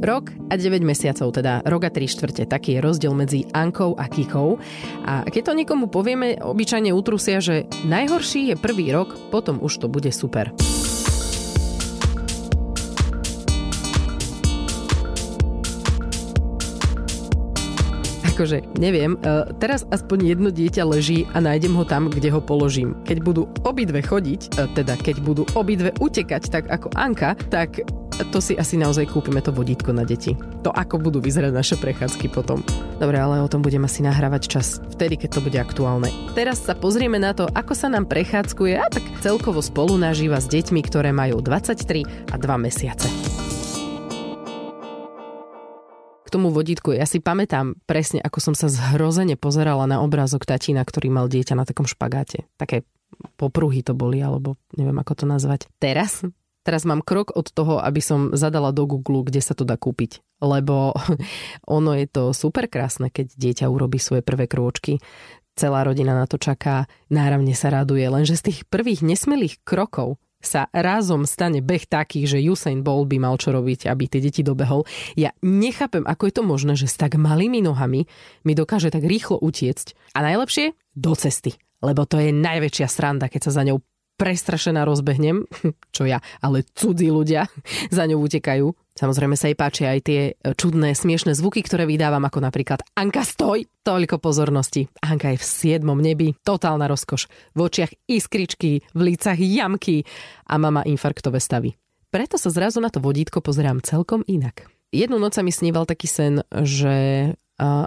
Rok a 9 mesiacov, teda rok a 3 štvrte. Taký je rozdiel medzi Ankou a Kikou. A keď to niekomu povieme, obyčajne utrusia, že najhorší je prvý rok, potom už to bude super. akože neviem, e, teraz aspoň jedno dieťa leží a nájdem ho tam, kde ho položím. Keď budú obidve chodiť, e, teda keď budú obidve utekať tak ako Anka, tak to si asi naozaj kúpime to vodítko na deti. To ako budú vyzerať naše prechádzky potom. Dobre, ale o tom budem asi nahrávať čas vtedy, keď to bude aktuálne. Teraz sa pozrieme na to, ako sa nám prechádzkuje a tak celkovo spolu nažíva s deťmi, ktoré majú 23 a 2 mesiace tomu vodítku. Ja si pamätám presne, ako som sa zhrozene pozerala na obrázok tatína, ktorý mal dieťa na takom špagáte. Také popruhy to boli, alebo neviem, ako to nazvať. Teraz? Teraz mám krok od toho, aby som zadala do Google, kde sa to dá kúpiť. Lebo ono je to super krásne, keď dieťa urobí svoje prvé krôčky. Celá rodina na to čaká, náravne sa raduje, lenže z tých prvých nesmelých krokov sa razom stane beh taký, že Usain Bolt by mal čo robiť, aby tie deti dobehol. Ja nechápem, ako je to možné, že s tak malými nohami mi dokáže tak rýchlo utiecť. A najlepšie? Do cesty. Lebo to je najväčšia sranda, keď sa za ňou prestrašená rozbehnem, čo ja, ale cudzí ľudia za ňou utekajú. Samozrejme sa jej páčia aj tie čudné, smiešné zvuky, ktoré vydávam, ako napríklad Anka stoj! Toľko pozornosti. Anka je v siedmom nebi, totálna rozkoš. V očiach iskričky, v lícach jamky a mama infarktové stavy. Preto sa zrazu na to vodítko pozerám celkom inak. Jednu noc sa mi sníval taký sen, že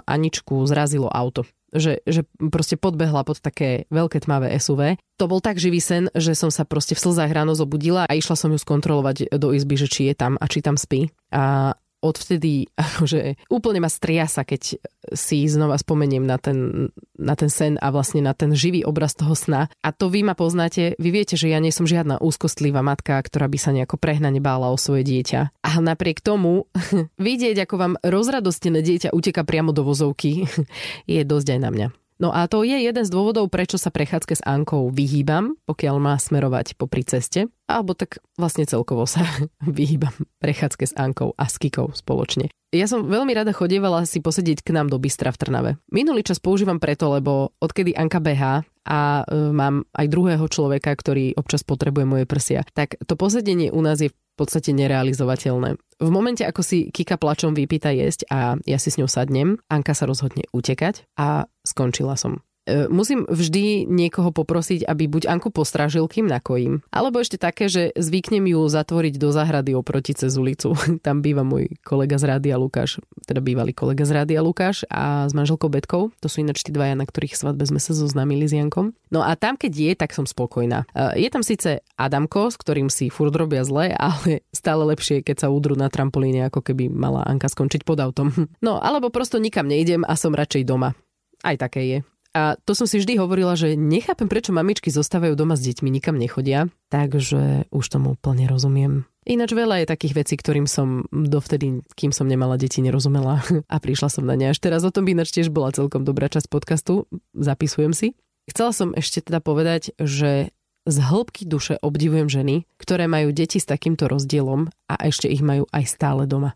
Aničku zrazilo auto že, že proste podbehla pod také veľké tmavé SUV. To bol tak živý sen, že som sa proste v slzách ráno zobudila a išla som ju skontrolovať do izby, že či je tam a či tam spí. A odvtedy akože úplne ma striasa, keď si znova spomeniem na ten, na ten sen a vlastne na ten živý obraz toho sna. A to vy ma poznáte, vy viete, že ja nie som žiadna úzkostlivá matka, ktorá by sa nejako prehnane bála o svoje dieťa. A napriek tomu vidieť, ako vám rozradostené dieťa uteka priamo do vozovky, je dosť aj na mňa. No a to je jeden z dôvodov, prečo sa prechádzke s Ankou vyhýbam, pokiaľ má smerovať po pri ceste. Alebo tak vlastne celkovo sa vyhýbam prechádzke s Ankou a s Kikou spoločne. Ja som veľmi rada chodievala si posedieť k nám do Bystra v Trnave. Minulý čas používam preto, lebo odkedy Anka behá a e, mám aj druhého človeka, ktorý občas potrebuje moje prsia, tak to posedenie u nás je v podstate nerealizovateľné. V momente, ako si Kika plačom vypýta jesť a ja si s ňou sadnem, Anka sa rozhodne utekať a skončila som. E, musím vždy niekoho poprosiť, aby buď Anku postražil, kým nakojím, alebo ešte také, že zvyknem ju zatvoriť do zahrady oproti cez ulicu. Tam býva môj kolega z Rádia Lukáš, teda bývalý kolega z Rádia Lukáš a s manželkou Betkou. To sú ináč tí dvaja, na ktorých svadbe sme sa zoznámili s Jankom. No a tam, keď je, tak som spokojná. E, je tam síce Adamko, s ktorým si furt robia zle, ale stále lepšie, keď sa udru na trampolíne, ako keby mala Anka skončiť pod autom. No, alebo prosto nikam nejdem a som radšej doma. Aj také je. A to som si vždy hovorila, že nechápem, prečo mamičky zostávajú doma s deťmi, nikam nechodia, takže už tomu úplne rozumiem. Ináč veľa je takých vecí, ktorým som dovtedy, kým som nemala deti, nerozumela a prišla som na ne až teraz. O tom by ináč tiež bola celkom dobrá časť podcastu, zapisujem si. Chcela som ešte teda povedať, že z hĺbky duše obdivujem ženy, ktoré majú deti s takýmto rozdielom a ešte ich majú aj stále doma.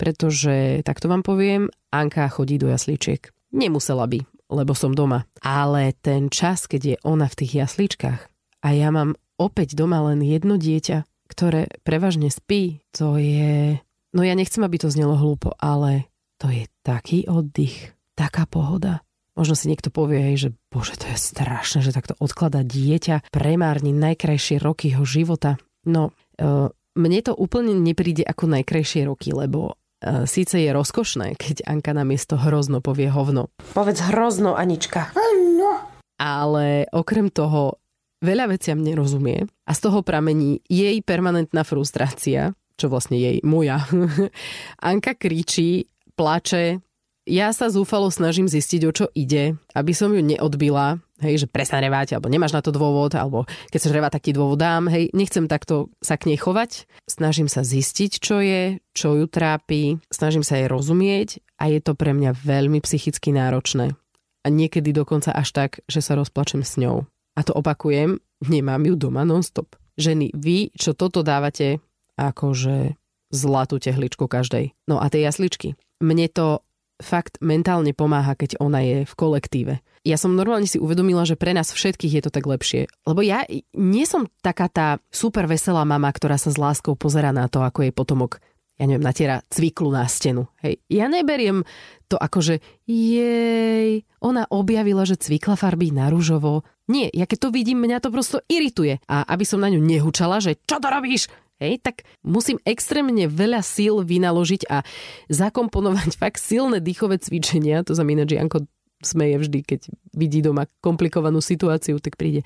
Pretože, takto vám poviem, Anka chodí do jasličiek. Nemusela by, lebo som doma. Ale ten čas, keď je ona v tých jasličkách a ja mám opäť doma len jedno dieťa, ktoré prevažne spí, to je... No ja nechcem, aby to znelo hlúpo, ale to je taký oddych, taká pohoda. Možno si niekto povie, že bože, to je strašné, že takto odklada dieťa, premárni najkrajšie roky jeho života. No, e, mne to úplne nepríde ako najkrajšie roky, lebo síce je rozkošné, keď Anka na miesto hrozno povie hovno. Povedz hrozno, Anička. Hovno. Ale okrem toho veľa veciam nerozumie a z toho pramení jej permanentná frustrácia, čo vlastne jej moja. Anka kričí, plače, ja sa zúfalo snažím zistiť, o čo ide, aby som ju neodbila, hej, že prestaň revať, alebo nemáš na to dôvod, alebo keď sa revá, tak ti dôvod dám, hej, nechcem takto sa k nej chovať. Snažím sa zistiť, čo je, čo ju trápi, snažím sa jej rozumieť a je to pre mňa veľmi psychicky náročné. A niekedy dokonca až tak, že sa rozplačem s ňou. A to opakujem, nemám ju doma nonstop. Ženy, vy, čo toto dávate, akože zlatú tehličku každej. No a tie jasličky. Mne to fakt mentálne pomáha, keď ona je v kolektíve. Ja som normálne si uvedomila, že pre nás všetkých je to tak lepšie. Lebo ja nie som taká tá super veselá mama, ktorá sa s láskou pozera na to, ako jej potomok ja neviem, natiera cviklu na stenu. Hej. Ja neberiem to ako, že jej, ona objavila, že cvikla farby na rúžovo. Nie, ja keď to vidím, mňa to prosto irituje. A aby som na ňu nehučala, že čo to robíš? Hej, tak musím extrémne veľa síl vynaložiť a zakomponovať fakt silné dýchové cvičenia. To za ináč Janko smeje vždy, keď vidí doma komplikovanú situáciu, tak príde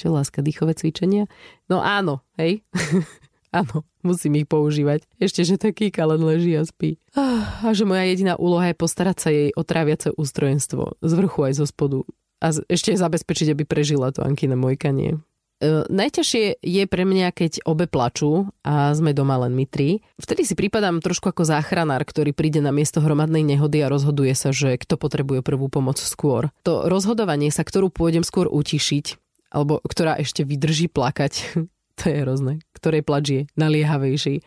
čo láska, dýchové cvičenia? No áno, hej. Áno, musím ich používať. Ešte, že taký len leží a spí. Ah, a že moja jediná úloha je postarať sa jej o tráviace ústrojenstvo. Z vrchu aj zo spodu. A ešte zabezpečiť, aby prežila to Ankina mojkanie. Uh, najťažšie je pre mňa, keď obe plačú a sme doma len my tri. Vtedy si prípadám trošku ako záchranár, ktorý príde na miesto hromadnej nehody a rozhoduje sa, že kto potrebuje prvú pomoc skôr. To rozhodovanie sa, ktorú pôjdem skôr utišiť, alebo ktorá ešte vydrží plakať, to je hrozné, ktorej plač je naliehavejší. E,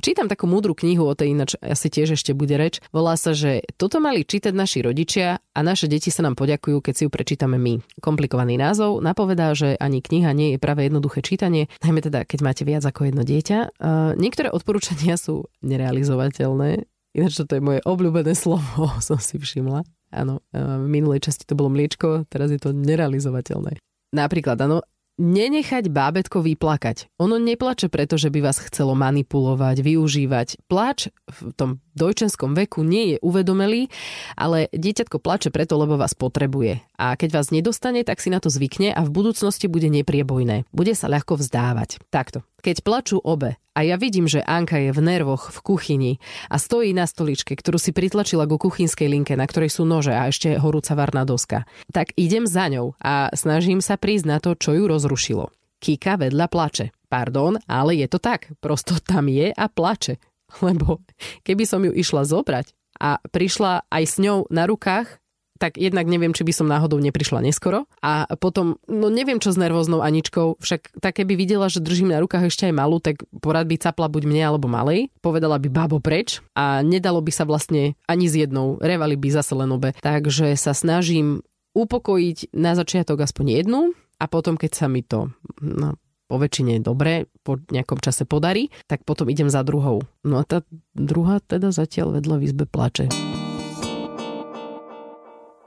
čítam takú múdru knihu o tej, ináč asi tiež ešte bude reč. Volá sa, že toto mali čítať naši rodičia a naše deti sa nám poďakujú, keď si ju prečítame my. Komplikovaný názov napovedá, že ani kniha nie je práve jednoduché čítanie, najmä teda, keď máte viac ako jedno dieťa. E, niektoré odporúčania sú nerealizovateľné, Ináč toto je moje obľúbené slovo, som si všimla. Áno, e, v minulej časti to bolo mliečko, teraz je to nerealizovateľné. Napríklad, áno, nenechať bábetko vyplakať. Ono neplače preto, že by vás chcelo manipulovať, využívať. Plač v tom dojčenskom veku nie je uvedomelý, ale dieťatko plače preto, lebo vás potrebuje. A keď vás nedostane, tak si na to zvykne a v budúcnosti bude nepriebojné. Bude sa ľahko vzdávať. Takto. Keď plačú obe a ja vidím, že Anka je v nervoch v kuchyni a stojí na stoličke, ktorú si pritlačila ku kuchynskej linke, na ktorej sú nože a ešte horúca varná doska, tak idem za ňou a snažím sa prísť na to, čo ju rozrušilo. Kika vedľa plače. Pardon, ale je to tak. Prosto tam je a plače. Lebo keby som ju išla zobrať a prišla aj s ňou na rukách, tak jednak neviem, či by som náhodou neprišla neskoro. A potom, no neviem čo s nervóznou Aničkou, však tak keby videla, že držím na rukách ešte aj malú, tak porad by capla buď mne alebo malej, povedala by babo preč a nedalo by sa vlastne ani s jednou, revali by zase len obe. Takže sa snažím upokojiť na začiatok aspoň jednu a potom, keď sa mi to no, po väčšine dobre, po nejakom čase podarí, tak potom idem za druhou. No a tá druhá teda zatiaľ vedľa v izbe plače.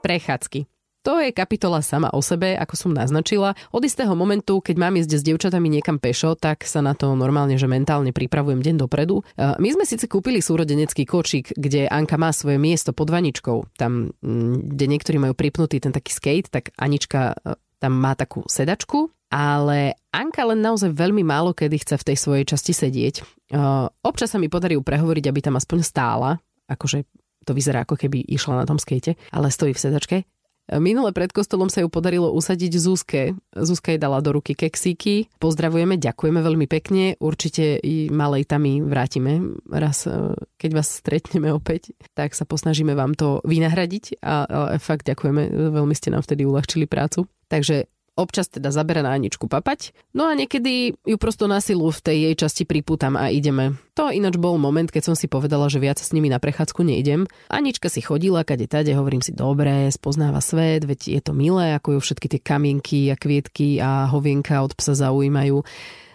Prechádzky. To je kapitola sama o sebe, ako som naznačila. Od istého momentu, keď mám ísť s devčatami niekam pešo, tak sa na to normálne, že mentálne pripravujem deň dopredu. My sme síce kúpili súrodenecký kočík, kde Anka má svoje miesto pod vaničkou. Tam, mm, kde niektorí majú pripnutý ten taký skate, tak Anička e, tam má takú sedačku ale Anka len naozaj veľmi málo kedy chce v tej svojej časti sedieť. Občas sa mi podarí prehovoriť, aby tam aspoň stála, akože to vyzerá ako keby išla na tom skate, ale stojí v sedačke. Minule pred kostolom sa ju podarilo usadiť Zuzke. Zuzka jej dala do ruky keksíky. Pozdravujeme, ďakujeme veľmi pekne. Určite i malej tami vrátime raz, e, keď vás stretneme opäť, tak sa posnažíme vám to vynahradiť a, a fakt ďakujeme, veľmi ste nám vtedy uľahčili prácu. Takže Občas teda zabera na Aničku papať, no a niekedy ju prosto na silu v tej jej časti pripútam a ideme. To ináč bol moment, keď som si povedala, že viac s nimi na prechádzku neidem. Anička si chodila kade tade, hovorím si, dobre, spoznáva svet, veď je to milé, ako ju všetky tie kamienky a kvietky a hovienka od psa zaujímajú.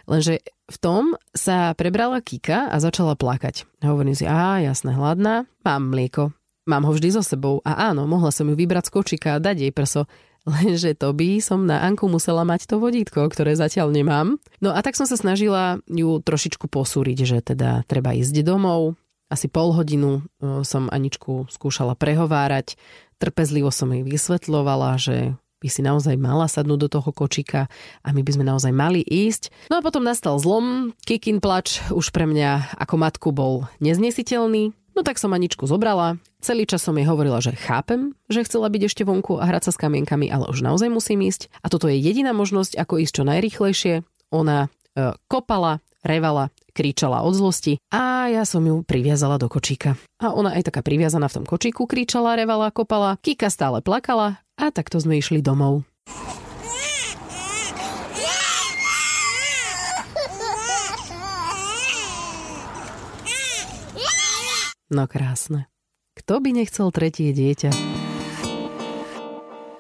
Lenže v tom sa prebrala Kika a začala plakať. Hovorím si, a jasné, hladná, mám mlieko. Mám ho vždy so sebou a áno, mohla som ju vybrať z kočika a dať jej prso, Lenže to by som na Anku musela mať to vodítko, ktoré zatiaľ nemám. No a tak som sa snažila ju trošičku posúriť, že teda treba ísť domov. Asi pol hodinu e, som Aničku skúšala prehovárať. Trpezlivo som jej vysvetľovala, že by si naozaj mala sadnúť do toho kočíka a my by sme naozaj mali ísť. No a potom nastal zlom, Kikin plač už pre mňa ako matku bol neznesiteľný. No tak som Aničku zobrala. Celý čas som jej hovorila, že chápem, že chcela byť ešte vonku a hrať sa s kamienkami, ale už naozaj musím ísť. A toto je jediná možnosť, ako ísť čo najrychlejšie. Ona e, kopala, revala, kričala od zlosti a ja som ju priviazala do kočíka. A ona aj taká priviazaná v tom kočíku kričala, revala, kopala, Kika stále plakala a takto sme išli domov. No krásne. Kto by nechcel tretie dieťa?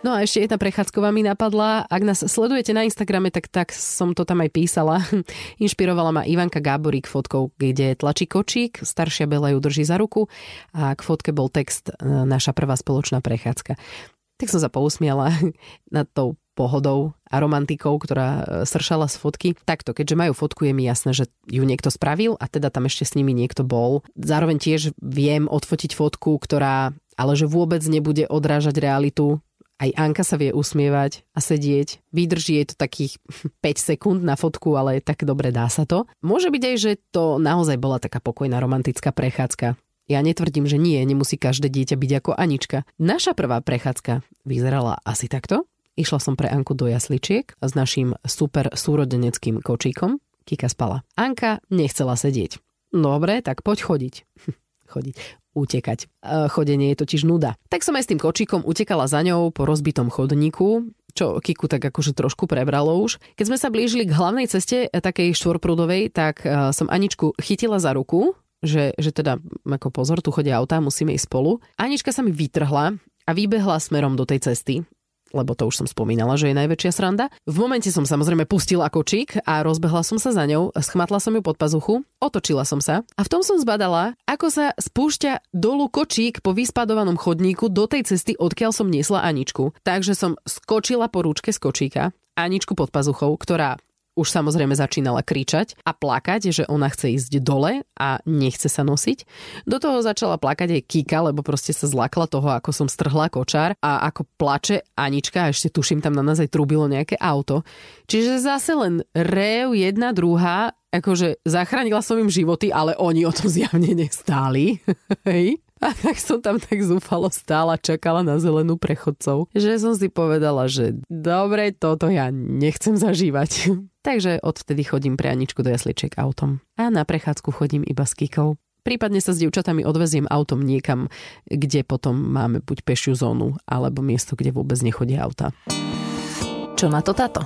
No a ešte jedna prechádzková mi napadla. Ak nás sledujete na Instagrame, tak, tak som to tam aj písala. Inšpirovala ma Ivanka Gáborík fotkou, kde tlačí kočík, staršia Bela ju drží za ruku a k fotke bol text e, Naša prvá spoločná prechádzka. Tak som sa pousmiala nad tou pohodou a romantikou, ktorá e, sršala z fotky. Takto, keďže majú fotku, je mi jasné, že ju niekto spravil a teda tam ešte s nimi niekto bol. Zároveň tiež viem odfotiť fotku, ktorá ale že vôbec nebude odrážať realitu, aj Anka sa vie usmievať a sedieť. Vydrží jej to takých 5 sekúnd na fotku, ale tak dobre dá sa to. Môže byť aj, že to naozaj bola taká pokojná romantická prechádzka. Ja netvrdím, že nie, nemusí každé dieťa byť ako Anička. Naša prvá prechádzka vyzerala asi takto. Išla som pre Anku do jasličiek s našim super súrodeneckým kočíkom. Kika spala. Anka nechcela sedieť. Dobre, tak poď chodiť. chodiť utekať. E, chodenie je totiž nuda. Tak som aj s tým kočíkom utekala za ňou po rozbitom chodníku, čo Kiku tak akože trošku prebralo už. Keď sme sa blížili k hlavnej ceste, e, takej štvorprúdovej, tak e, som Aničku chytila za ruku, že, že teda ako pozor, tu chodia autá, musíme ísť spolu. Anička sa mi vytrhla a vybehla smerom do tej cesty lebo to už som spomínala, že je najväčšia sranda. V momente som samozrejme pustila kočík a rozbehla som sa za ňou, schmatla som ju pod pazuchu, otočila som sa a v tom som zbadala, ako sa spúšťa dolu kočík po vyspadovanom chodníku do tej cesty, odkiaľ som niesla Aničku. Takže som skočila po rúčke z kočíka, Aničku pod pazuchou, ktorá už samozrejme začínala kričať a plakať, že ona chce ísť dole a nechce sa nosiť. Do toho začala plakať aj Kika, lebo proste sa zlakla toho, ako som strhla kočár a ako plače Anička a ešte tuším tam na nás aj trúbilo nejaké auto. Čiže zase len rev jedna, druhá, akože zachránila som im životy, ale oni o to zjavne nestáli. Hej. A tak som tam tak zúfalo stála, čakala na zelenú prechodcov, že som si povedala, že dobre, toto ja nechcem zažívať. Takže odvtedy chodím pre Aničku do jasličiek autom. A na prechádzku chodím iba s Kikou. Prípadne sa s dievčatami odveziem autom niekam, kde potom máme buď pešiu zónu, alebo miesto, kde vôbec nechodia auta. Čo na to táto?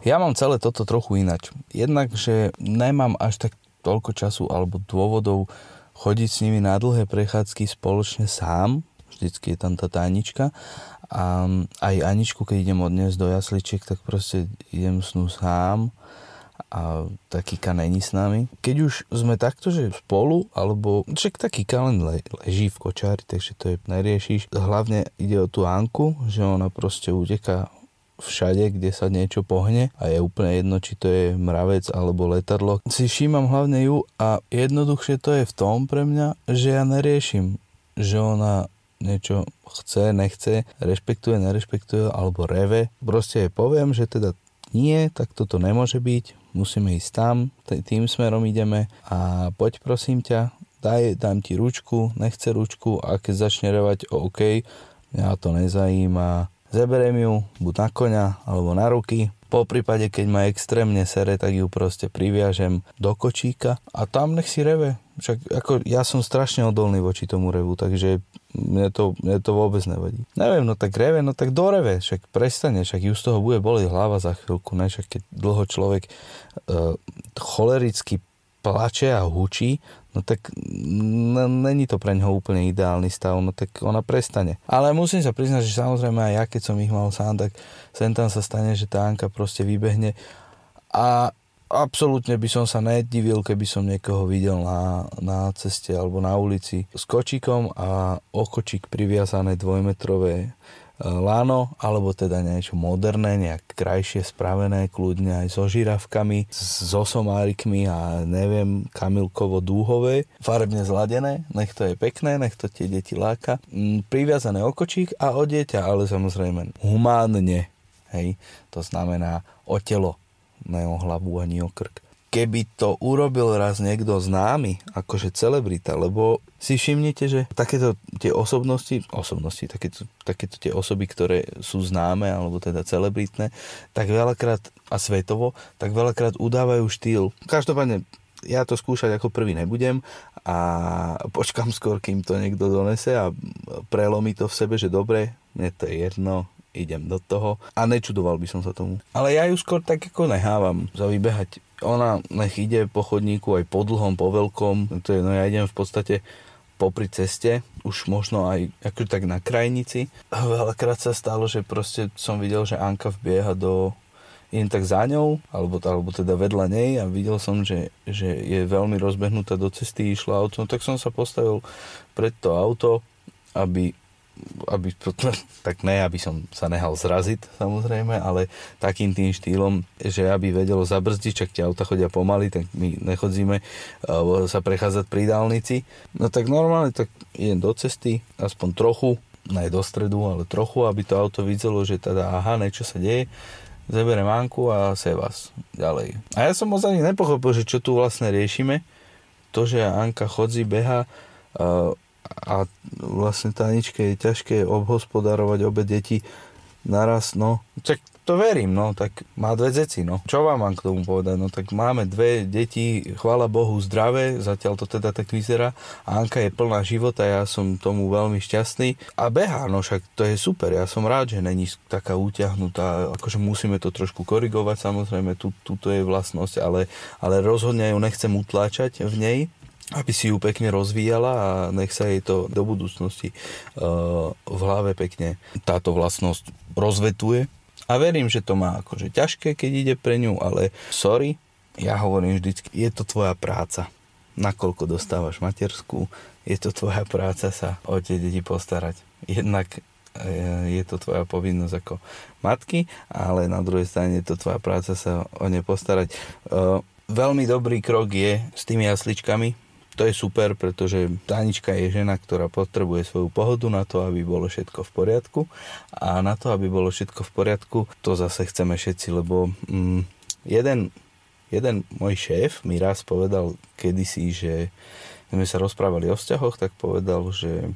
Ja mám celé toto trochu inač. Jednak, že nemám až tak toľko času alebo dôvodov chodiť s nimi na dlhé prechádzky spoločne sám, vždycky je tam tá Anička a aj Aničku, keď idem odniesť do jasličiek, tak proste idem snú sám a taký není s nami. Keď už sme takto, že spolu, alebo však taký len le, leží v kočári, takže to je neriešiš. Hlavne ide o tú Anku, že ona proste uteká všade, kde sa niečo pohne a je úplne jedno, či to je mravec alebo letadlo. Si všímam hlavne ju a jednoduchšie to je v tom pre mňa, že ja neriešim, že ona niečo chce, nechce, rešpektuje, nerešpektuje alebo reve. Proste jej poviem, že teda nie, tak toto nemôže byť, musíme ísť tam, tým smerom ideme a poď prosím ťa, daj, dám ti ručku, nechce ručku a keď začne revať, OK, mňa to nezajíma, Zeberiem ju buď na koňa alebo na ruky. Po prípade, keď ma extrémne sere, tak ju proste priviažem do kočíka a tam nech si reve. Však ako ja som strašne odolný voči tomu revu, takže mne to, mne to vôbec nevadí. Neviem, no tak reve, no tak do reve, však prestane, však ju z toho bude boliť hlava za chvíľku, ne? Však keď dlho človek uh, cholericky plače a hučí, no tak n- není to pre ňoho úplne ideálny stav, no tak ona prestane. Ale musím sa priznať, že samozrejme aj ja, keď som ich mal sám, tak sem tam sa stane, že tá Anka proste vybehne a absolútne by som sa nedivil, keby som niekoho videl na, na ceste alebo na ulici s kočíkom a o kočík priviazané dvojmetrové lano, alebo teda niečo moderné, nejak krajšie spravené, kľudne aj so žirafkami, so somárikmi a neviem, kamilkovo-dúhové, farebne zladené, nech to je pekné, nech to tie deti láka. Mm, priviazané okočík a o dieťa, ale samozrejme humánne, hej, to znamená o telo, ne o hlavu ani o krk keby to urobil raz niekto známy, akože celebrita, lebo si všimnite, že takéto tie osobnosti, osobnosti, takéto, takéto tie osoby, ktoré sú známe, alebo teda celebritné, tak veľakrát, a svetovo, tak veľakrát udávajú štýl. Každopádne, ja to skúšať ako prvý nebudem a počkam skôr, kým to niekto donese a prelomí to v sebe, že dobre, mne to je jedno, idem do toho a nečudoval by som sa tomu. Ale ja ju skôr tak ako nehávam za vybehať ona nech ide po chodníku aj po dlhom, po veľkom, to je, no ja idem v podstate po popri ceste, už možno aj ako tak na krajnici. Veľakrát sa stalo, že proste som videl, že Anka vbieha do idem tak za ňou, alebo, alebo teda vedľa nej a videl som, že, že je veľmi rozbehnutá do cesty, išla auto, no tak som sa postavil pred to auto, aby aby, tak ne, aby som sa nehal zraziť samozrejme, ale takým tým štýlom, že aby vedelo zabrzdiť, čak tie auta chodia pomaly, tak my nechodzíme sa prechádzať pri dálnici. No tak normálne tak idem do cesty, aspoň trochu, ne do stredu, ale trochu, aby to auto videlo, že teda aha, niečo sa deje zeberem Anku a Sebas ďalej. A ja som moc ani nepochopil, že čo tu vlastne riešime. To, že Anka chodzí, beha a vlastne Taničke je ťažké obhospodarovať obe deti naraz, no. Čak to verím, no, tak má dve deti, no. Čo vám mám k tomu povedať? No tak máme dve deti, chvála Bohu, zdravé, zatiaľ to teda tak vyzerá. A Anka je plná života, ja som tomu veľmi šťastný. A beha, no však to je super, ja som rád, že není taká utiahnutá, akože musíme to trošku korigovať, samozrejme, tu, tuto je vlastnosť, ale, ale rozhodne ju nechcem utláčať v nej, aby si ju pekne rozvíjala a nech sa jej to do budúcnosti uh, v hlave pekne táto vlastnosť rozvetuje. A verím, že to má akože ťažké, keď ide pre ňu, ale sorry, ja hovorím vždycky, je to tvoja práca. Nakoľko dostávaš materskú, je to tvoja práca sa o tie deti postarať. Jednak eh, je to tvoja povinnosť ako matky, ale na druhej strane je to tvoja práca sa o ne postarať. Uh, veľmi dobrý krok je s tými jasličkami, to je super, pretože Tanička je žena, ktorá potrebuje svoju pohodu na to, aby bolo všetko v poriadku. A na to, aby bolo všetko v poriadku, to zase chceme všetci, lebo mm, jeden, jeden môj šéf mi raz povedal kedysi, že sme sa rozprávali o vzťahoch, tak povedal, že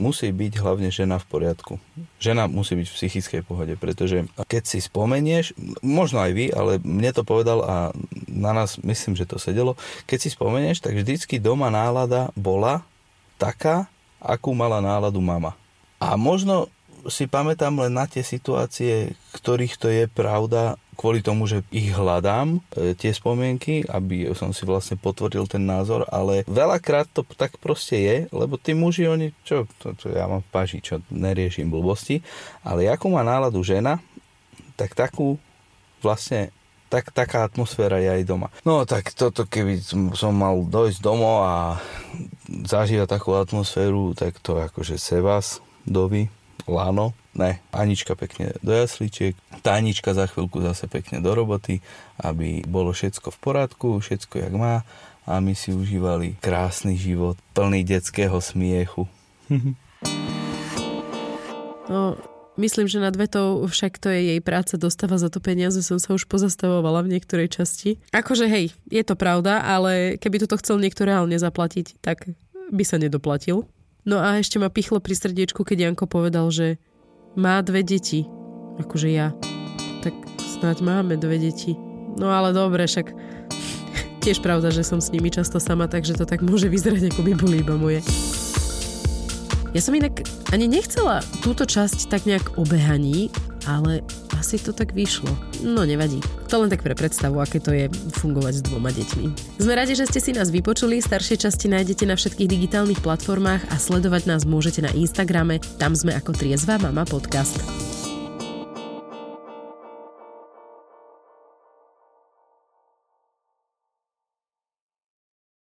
musí byť hlavne žena v poriadku. Žena musí byť v psychickej pohode, pretože keď si spomenieš, možno aj vy, ale mne to povedal a na nás myslím, že to sedelo, keď si spomenieš, tak vždycky doma nálada bola taká, akú mala náladu mama. A možno si pamätám len na tie situácie, ktorých to je pravda kvôli tomu, že ich hľadám, e, tie spomienky, aby som si vlastne potvrdil ten názor, ale veľakrát to tak proste je, lebo tí muži, oni, čo, to, to ja mám v paži, čo neriešim blbosti, ale akú má náladu žena, tak takú vlastne tak, taká atmosféra je aj doma. No tak toto, keby som mal dojsť domov a zažívať takú atmosféru, tak to akože Sebas, Dovi, Lano, ne, Anička pekne do jasličiek, Tanička za chvíľku zase pekne do roboty, aby bolo všetko v poradku, všetko jak má a my si užívali krásny život, plný detského smiechu. No, myslím, že nad vetou však to je jej práca, dostáva za to peniaze, som sa už pozastavovala v niektorej časti. Akože hej, je to pravda, ale keby toto chcel niekto reálne zaplatiť, tak by sa nedoplatil. No a ešte ma pichlo pri srdiečku, keď Janko povedal, že má dve deti. Akože ja. Tak snáď máme dve deti. No ale dobre, však tiež pravda, že som s nimi často sama, takže to tak môže vyzerať, ako by boli iba moje. Ja som inak ani nechcela túto časť tak nejak obehaní, ale asi to tak vyšlo. No nevadí. To len tak pre predstavu, aké to je fungovať s dvoma deťmi. Sme radi, že ste si nás vypočuli. Staršie časti nájdete na všetkých digitálnych platformách a sledovať nás môžete na Instagrame. Tam sme ako Triezva Mama Podcast.